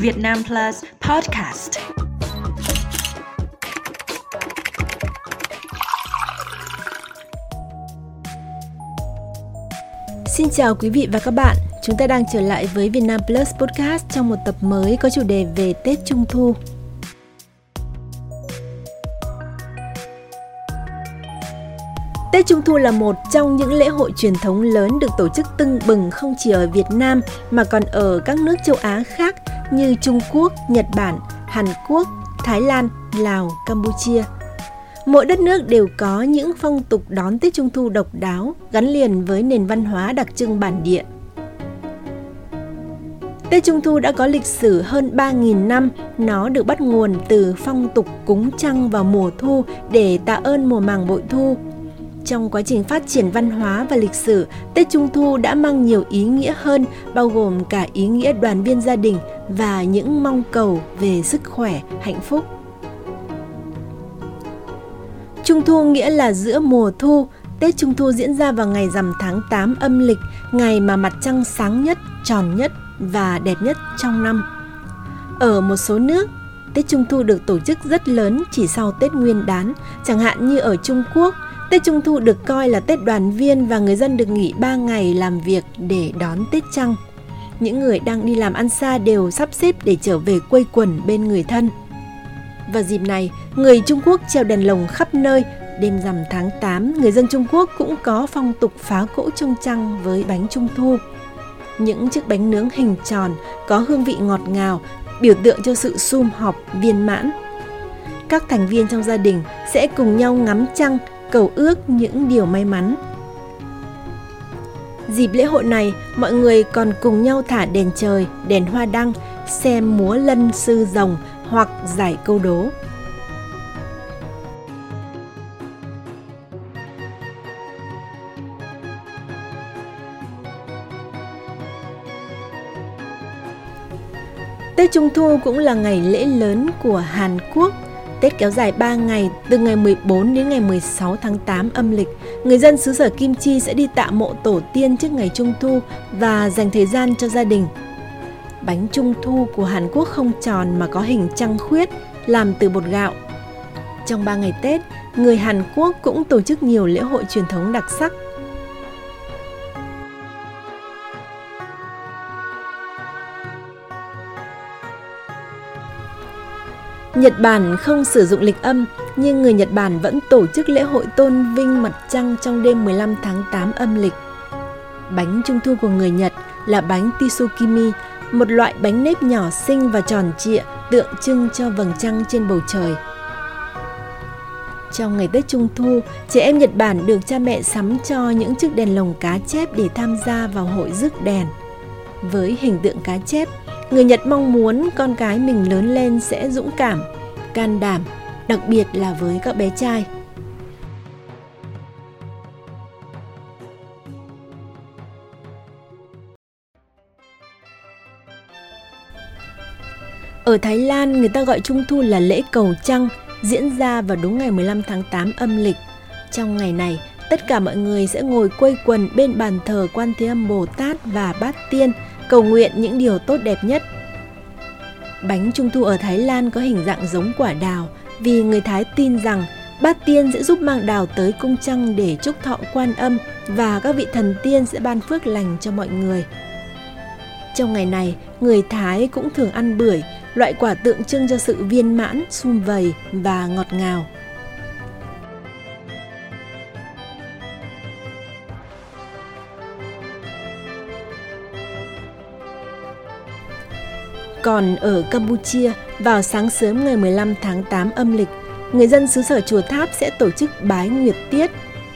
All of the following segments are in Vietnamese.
Việt Nam Plus Podcast. Xin chào quý vị và các bạn. Chúng ta đang trở lại với Việt Nam Plus Podcast trong một tập mới có chủ đề về Tết Trung Thu. Tết Trung Thu là một trong những lễ hội truyền thống lớn được tổ chức tưng bừng không chỉ ở Việt Nam mà còn ở các nước châu Á khác như Trung Quốc, Nhật Bản, Hàn Quốc, Thái Lan, Lào, Campuchia. Mỗi đất nước đều có những phong tục đón Tết Trung Thu độc đáo gắn liền với nền văn hóa đặc trưng bản địa. Tết Trung Thu đã có lịch sử hơn 3.000 năm, nó được bắt nguồn từ phong tục cúng trăng vào mùa thu để tạ ơn mùa màng bội thu trong quá trình phát triển văn hóa và lịch sử, Tết Trung Thu đã mang nhiều ý nghĩa hơn, bao gồm cả ý nghĩa đoàn viên gia đình và những mong cầu về sức khỏe, hạnh phúc. Trung Thu nghĩa là giữa mùa thu, Tết Trung Thu diễn ra vào ngày rằm tháng 8 âm lịch, ngày mà mặt trăng sáng nhất, tròn nhất và đẹp nhất trong năm. Ở một số nước, Tết Trung Thu được tổ chức rất lớn chỉ sau Tết Nguyên đán, chẳng hạn như ở Trung Quốc – Tết Trung Thu được coi là Tết đoàn viên và người dân được nghỉ 3 ngày làm việc để đón Tết Trăng. Những người đang đi làm ăn xa đều sắp xếp để trở về quây quần bên người thân. Vào dịp này, người Trung Quốc treo đèn lồng khắp nơi. Đêm rằm tháng 8, người dân Trung Quốc cũng có phong tục phá cỗ trông trăng với bánh trung thu. Những chiếc bánh nướng hình tròn có hương vị ngọt ngào, biểu tượng cho sự sum họp viên mãn. Các thành viên trong gia đình sẽ cùng nhau ngắm trăng cầu ước những điều may mắn. Dịp lễ hội này, mọi người còn cùng nhau thả đèn trời, đèn hoa đăng, xem múa lân sư rồng hoặc giải câu đố. Tết Trung Thu cũng là ngày lễ lớn của Hàn Quốc Tết kéo dài 3 ngày, từ ngày 14 đến ngày 16 tháng 8 âm lịch. Người dân xứ sở Kim Chi sẽ đi tạ mộ tổ tiên trước ngày Trung Thu và dành thời gian cho gia đình. Bánh Trung Thu của Hàn Quốc không tròn mà có hình trăng khuyết, làm từ bột gạo. Trong 3 ngày Tết, người Hàn Quốc cũng tổ chức nhiều lễ hội truyền thống đặc sắc Nhật Bản không sử dụng lịch âm, nhưng người Nhật Bản vẫn tổ chức lễ hội tôn vinh mặt trăng trong đêm 15 tháng 8 âm lịch. Bánh trung thu của người Nhật là bánh Tsukimi, một loại bánh nếp nhỏ xinh và tròn trịa tượng trưng cho vầng trăng trên bầu trời. Trong ngày Tết Trung Thu, trẻ em Nhật Bản được cha mẹ sắm cho những chiếc đèn lồng cá chép để tham gia vào hội rước đèn. Với hình tượng cá chép, người Nhật mong muốn con cái mình lớn lên sẽ dũng cảm, can đảm, đặc biệt là với các bé trai. Ở Thái Lan, người ta gọi Trung Thu là lễ cầu trăng, diễn ra vào đúng ngày 15 tháng 8 âm lịch. Trong ngày này, tất cả mọi người sẽ ngồi quây quần bên bàn thờ Quan Thế Âm Bồ Tát và Bát Tiên – cầu nguyện những điều tốt đẹp nhất. Bánh trung thu ở Thái Lan có hình dạng giống quả đào vì người Thái tin rằng bát tiên sẽ giúp mang đào tới cung trăng để chúc thọ quan âm và các vị thần tiên sẽ ban phước lành cho mọi người. Trong ngày này, người Thái cũng thường ăn bưởi, loại quả tượng trưng cho sự viên mãn, sum vầy và ngọt ngào. Còn ở Campuchia, vào sáng sớm ngày 15 tháng 8 âm lịch, người dân xứ sở Chùa Tháp sẽ tổ chức bái nguyệt tiết,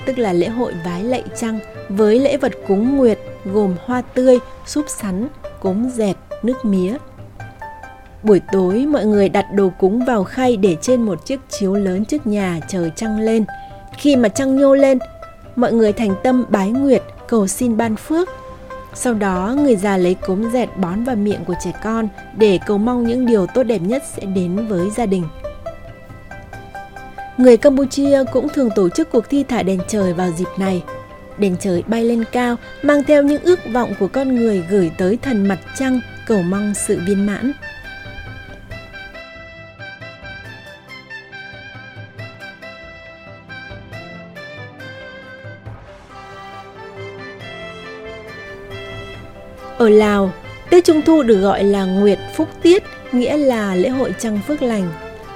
tức là lễ hội vái lạy trăng với lễ vật cúng nguyệt gồm hoa tươi, súp sắn, cốm dẹt, nước mía. Buổi tối, mọi người đặt đồ cúng vào khay để trên một chiếc chiếu lớn trước nhà chờ trăng lên. Khi mà trăng nhô lên, mọi người thành tâm bái nguyệt cầu xin ban phước sau đó, người già lấy cốm dẹt bón vào miệng của trẻ con để cầu mong những điều tốt đẹp nhất sẽ đến với gia đình. Người Campuchia cũng thường tổ chức cuộc thi thả đèn trời vào dịp này. Đèn trời bay lên cao, mang theo những ước vọng của con người gửi tới thần mặt trăng, cầu mong sự viên mãn. Lào, Tết Trung Thu được gọi là Nguyệt Phúc Tiết, nghĩa là lễ hội trăng phước lành.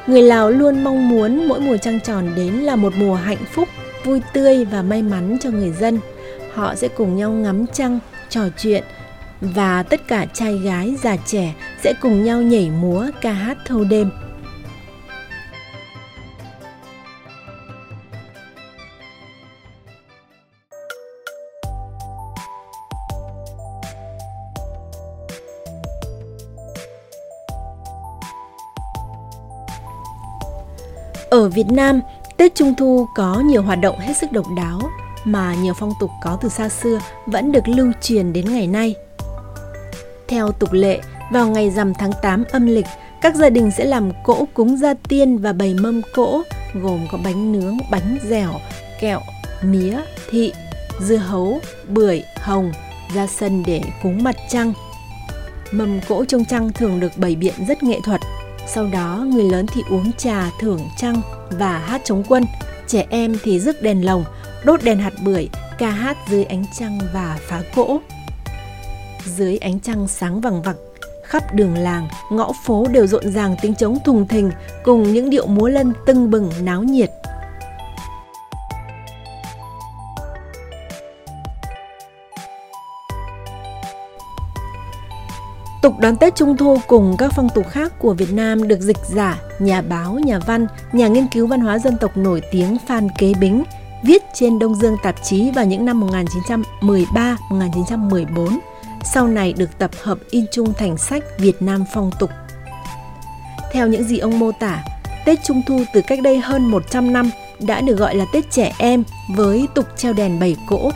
Người Lào luôn mong muốn mỗi mùa trăng tròn đến là một mùa hạnh phúc, vui tươi và may mắn cho người dân. Họ sẽ cùng nhau ngắm trăng, trò chuyện và tất cả trai gái già trẻ sẽ cùng nhau nhảy múa ca hát thâu đêm. Ở Việt Nam, Tết Trung Thu có nhiều hoạt động hết sức độc đáo mà nhiều phong tục có từ xa xưa vẫn được lưu truyền đến ngày nay. Theo tục lệ, vào ngày rằm tháng 8 âm lịch, các gia đình sẽ làm cỗ cúng gia tiên và bày mâm cỗ gồm có bánh nướng, bánh dẻo, kẹo, mía, thị, dưa hấu, bưởi, hồng ra sân để cúng mặt trăng. Mâm cỗ trông trăng thường được bày biện rất nghệ thuật – sau đó người lớn thì uống trà thưởng trăng và hát chống quân, trẻ em thì rước đèn lồng, đốt đèn hạt bưởi, ca hát dưới ánh trăng và phá cỗ. Dưới ánh trăng sáng vằng vặc, khắp đường làng, ngõ phố đều rộn ràng tiếng trống thùng thình cùng những điệu múa lân tưng bừng náo nhiệt. Tục đón Tết Trung Thu cùng các phong tục khác của Việt Nam được dịch giả, nhà báo, nhà văn, nhà nghiên cứu văn hóa dân tộc nổi tiếng Phan Kế Bính viết trên Đông Dương tạp chí vào những năm 1913-1914, sau này được tập hợp in chung thành sách Việt Nam phong tục. Theo những gì ông mô tả, Tết Trung Thu từ cách đây hơn 100 năm đã được gọi là Tết trẻ em với tục treo đèn bảy cỗ,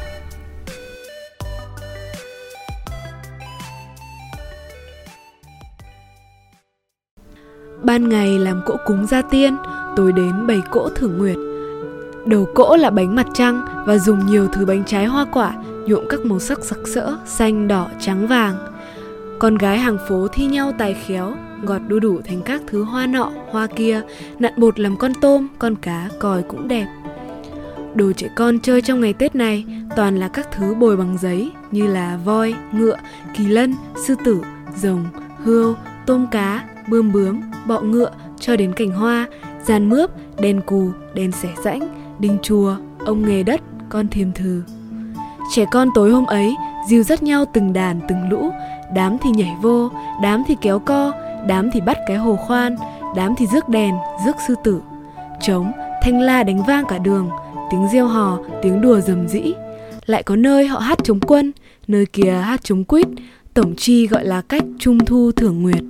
Ban ngày làm cỗ cúng gia tiên, tối đến bày cỗ thưởng nguyệt. Đầu cỗ là bánh mặt trăng và dùng nhiều thứ bánh trái hoa quả nhuộm các màu sắc sặc sỡ, xanh, đỏ, trắng, vàng. Con gái hàng phố thi nhau tài khéo, gọt đu đủ thành các thứ hoa nọ, hoa kia, nặn bột làm con tôm, con cá, còi cũng đẹp. Đồ trẻ con chơi trong ngày Tết này toàn là các thứ bồi bằng giấy như là voi, ngựa, kỳ lân, sư tử, rồng, hươu, tôm cá, bươm bướm, bọ ngựa cho đến cành hoa, giàn mướp, đèn cù, đèn xẻ rãnh, đinh chùa, ông nghề đất, con thiềm thừ. Trẻ con tối hôm ấy dìu dắt nhau từng đàn từng lũ, đám thì nhảy vô, đám thì kéo co, đám thì bắt cái hồ khoan, đám thì rước đèn, rước sư tử. Trống, thanh la đánh vang cả đường, tiếng reo hò, tiếng đùa rầm rĩ. Lại có nơi họ hát chống quân, nơi kia hát chống quýt, tổng chi gọi là cách trung thu thưởng nguyệt.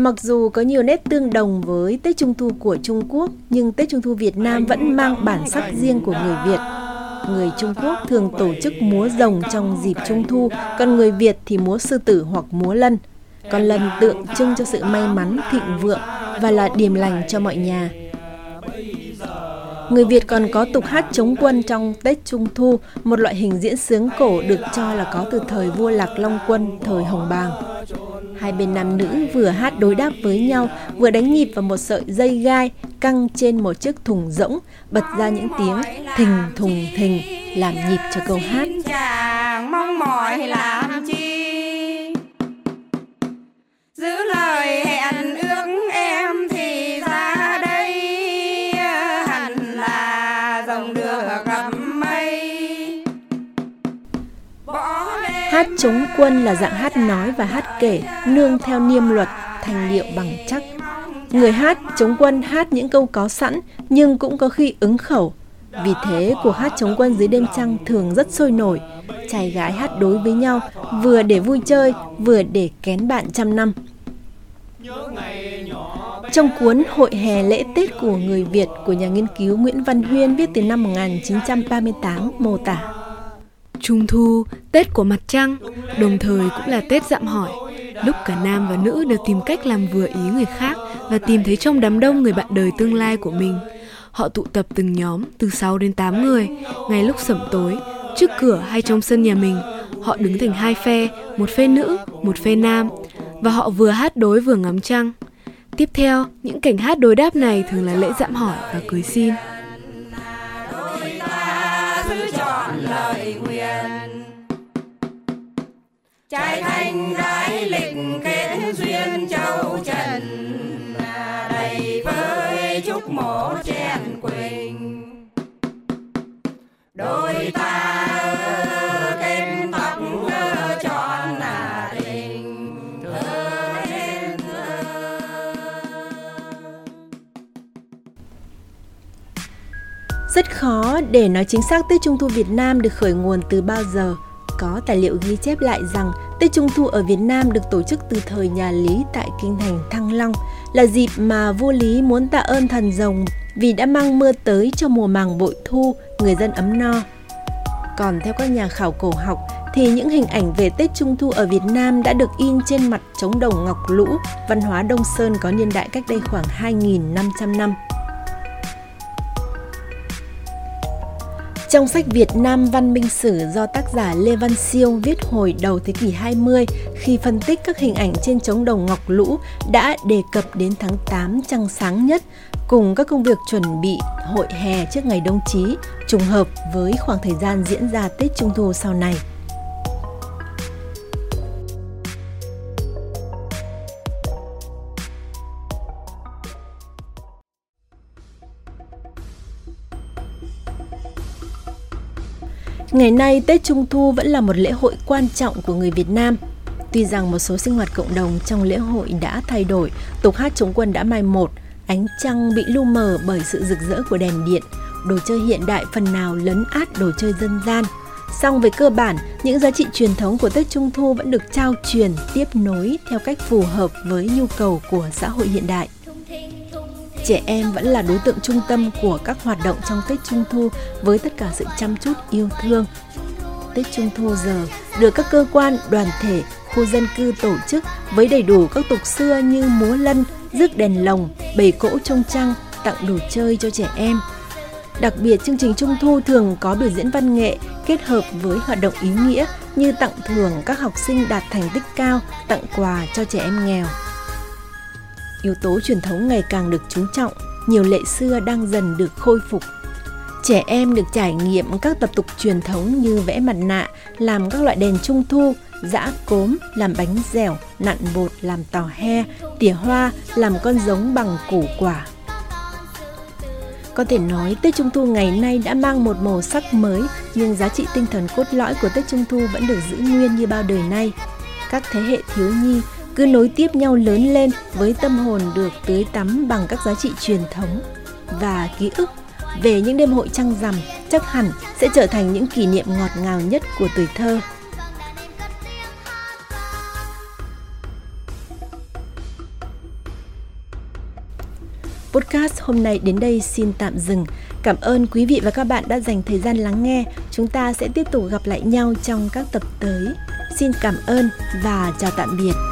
Mặc dù có nhiều nét tương đồng với Tết Trung Thu của Trung Quốc, nhưng Tết Trung Thu Việt Nam vẫn mang bản sắc riêng của người Việt. Người Trung Quốc thường tổ chức múa rồng trong dịp Trung Thu, còn người Việt thì múa sư tử hoặc múa lân. Con lân tượng trưng cho sự may mắn, thịnh vượng và là điềm lành cho mọi nhà. Người Việt còn có tục hát chống quân trong Tết Trung Thu, một loại hình diễn sướng cổ được cho là có từ thời vua Lạc Long Quân, thời Hồng Bàng. Hai bên nam nữ vừa hát đối đáp với nhau, vừa đánh nhịp vào một sợi dây gai căng trên một chiếc thùng rỗng, bật ra những tiếng thình thùng thình làm nhịp cho câu hát. mong mỏi làm chi chống quân là dạng hát nói và hát kể, nương theo niêm luật, thành điệu bằng chắc. Người hát chống quân hát những câu có sẵn nhưng cũng có khi ứng khẩu. Vì thế cuộc hát chống quân dưới đêm trăng thường rất sôi nổi. Trai gái hát đối với nhau vừa để vui chơi vừa để kén bạn trăm năm. Trong cuốn Hội hè lễ Tết của người Việt của nhà nghiên cứu Nguyễn Văn Huyên viết từ năm 1938 mô tả Trung thu, Tết của mặt trăng, đồng thời cũng là Tết dạm hỏi. Lúc cả nam và nữ đều tìm cách làm vừa ý người khác và tìm thấy trong đám đông người bạn đời tương lai của mình. Họ tụ tập từng nhóm từ 6 đến 8 người, ngay lúc sẩm tối, trước cửa hay trong sân nhà mình. Họ đứng thành hai phe, một phe nữ, một phe nam, và họ vừa hát đối vừa ngắm trăng. Tiếp theo, những cảnh hát đối đáp này thường là lễ dạm hỏi và cưới xin. Trái thanh đại lịch kết duyên châu trần. Đầy với chúc mộ chen quỳnh. Đôi ta kết tóc trọn là tình. Thơ nên thơ. Rất khó để nói chính xác Tết Trung thu Việt Nam được khởi nguồn từ bao giờ. Có tài liệu ghi chép lại rằng Tết Trung thu ở Việt Nam được tổ chức từ thời nhà Lý tại kinh thành Thăng Long, là dịp mà vua Lý muốn tạ ơn thần rồng vì đã mang mưa tới cho mùa màng bội thu, người dân ấm no. Còn theo các nhà khảo cổ học thì những hình ảnh về Tết Trung thu ở Việt Nam đã được in trên mặt trống đồng ngọc lũ, văn hóa Đông Sơn có niên đại cách đây khoảng 2.500 năm. Trong sách Việt Nam Văn Minh Sử do tác giả Lê Văn Siêu viết hồi đầu thế kỷ 20 khi phân tích các hình ảnh trên trống đồng ngọc lũ đã đề cập đến tháng 8 trăng sáng nhất, cùng các công việc chuẩn bị hội hè trước ngày đông chí trùng hợp với khoảng thời gian diễn ra Tết Trung thu sau này. Ngày nay, Tết Trung Thu vẫn là một lễ hội quan trọng của người Việt Nam. Tuy rằng một số sinh hoạt cộng đồng trong lễ hội đã thay đổi, tục hát chống quân đã mai một, ánh trăng bị lu mờ bởi sự rực rỡ của đèn điện, đồ chơi hiện đại phần nào lấn át đồ chơi dân gian. Song về cơ bản, những giá trị truyền thống của Tết Trung Thu vẫn được trao truyền, tiếp nối theo cách phù hợp với nhu cầu của xã hội hiện đại. Trẻ em vẫn là đối tượng trung tâm của các hoạt động trong Tết Trung Thu với tất cả sự chăm chút yêu thương. Tết Trung Thu giờ được các cơ quan, đoàn thể, khu dân cư tổ chức với đầy đủ các tục xưa như múa lân, rước đèn lồng, bày cỗ trông trăng, tặng đồ chơi cho trẻ em. Đặc biệt chương trình Trung Thu thường có biểu diễn văn nghệ kết hợp với hoạt động ý nghĩa như tặng thưởng các học sinh đạt thành tích cao, tặng quà cho trẻ em nghèo yếu tố truyền thống ngày càng được chú trọng, nhiều lệ xưa đang dần được khôi phục. Trẻ em được trải nghiệm các tập tục truyền thống như vẽ mặt nạ, làm các loại đèn trung thu, giã cốm, làm bánh dẻo, nặn bột, làm tò he, tỉa hoa, làm con giống bằng củ quả. Có thể nói Tết Trung Thu ngày nay đã mang một màu sắc mới nhưng giá trị tinh thần cốt lõi của Tết Trung Thu vẫn được giữ nguyên như bao đời nay. Các thế hệ thiếu nhi cứ nối tiếp nhau lớn lên với tâm hồn được tưới tắm bằng các giá trị truyền thống và ký ức về những đêm hội trăng rằm chắc hẳn sẽ trở thành những kỷ niệm ngọt ngào nhất của tuổi thơ. Podcast hôm nay đến đây xin tạm dừng. Cảm ơn quý vị và các bạn đã dành thời gian lắng nghe. Chúng ta sẽ tiếp tục gặp lại nhau trong các tập tới. Xin cảm ơn và chào tạm biệt.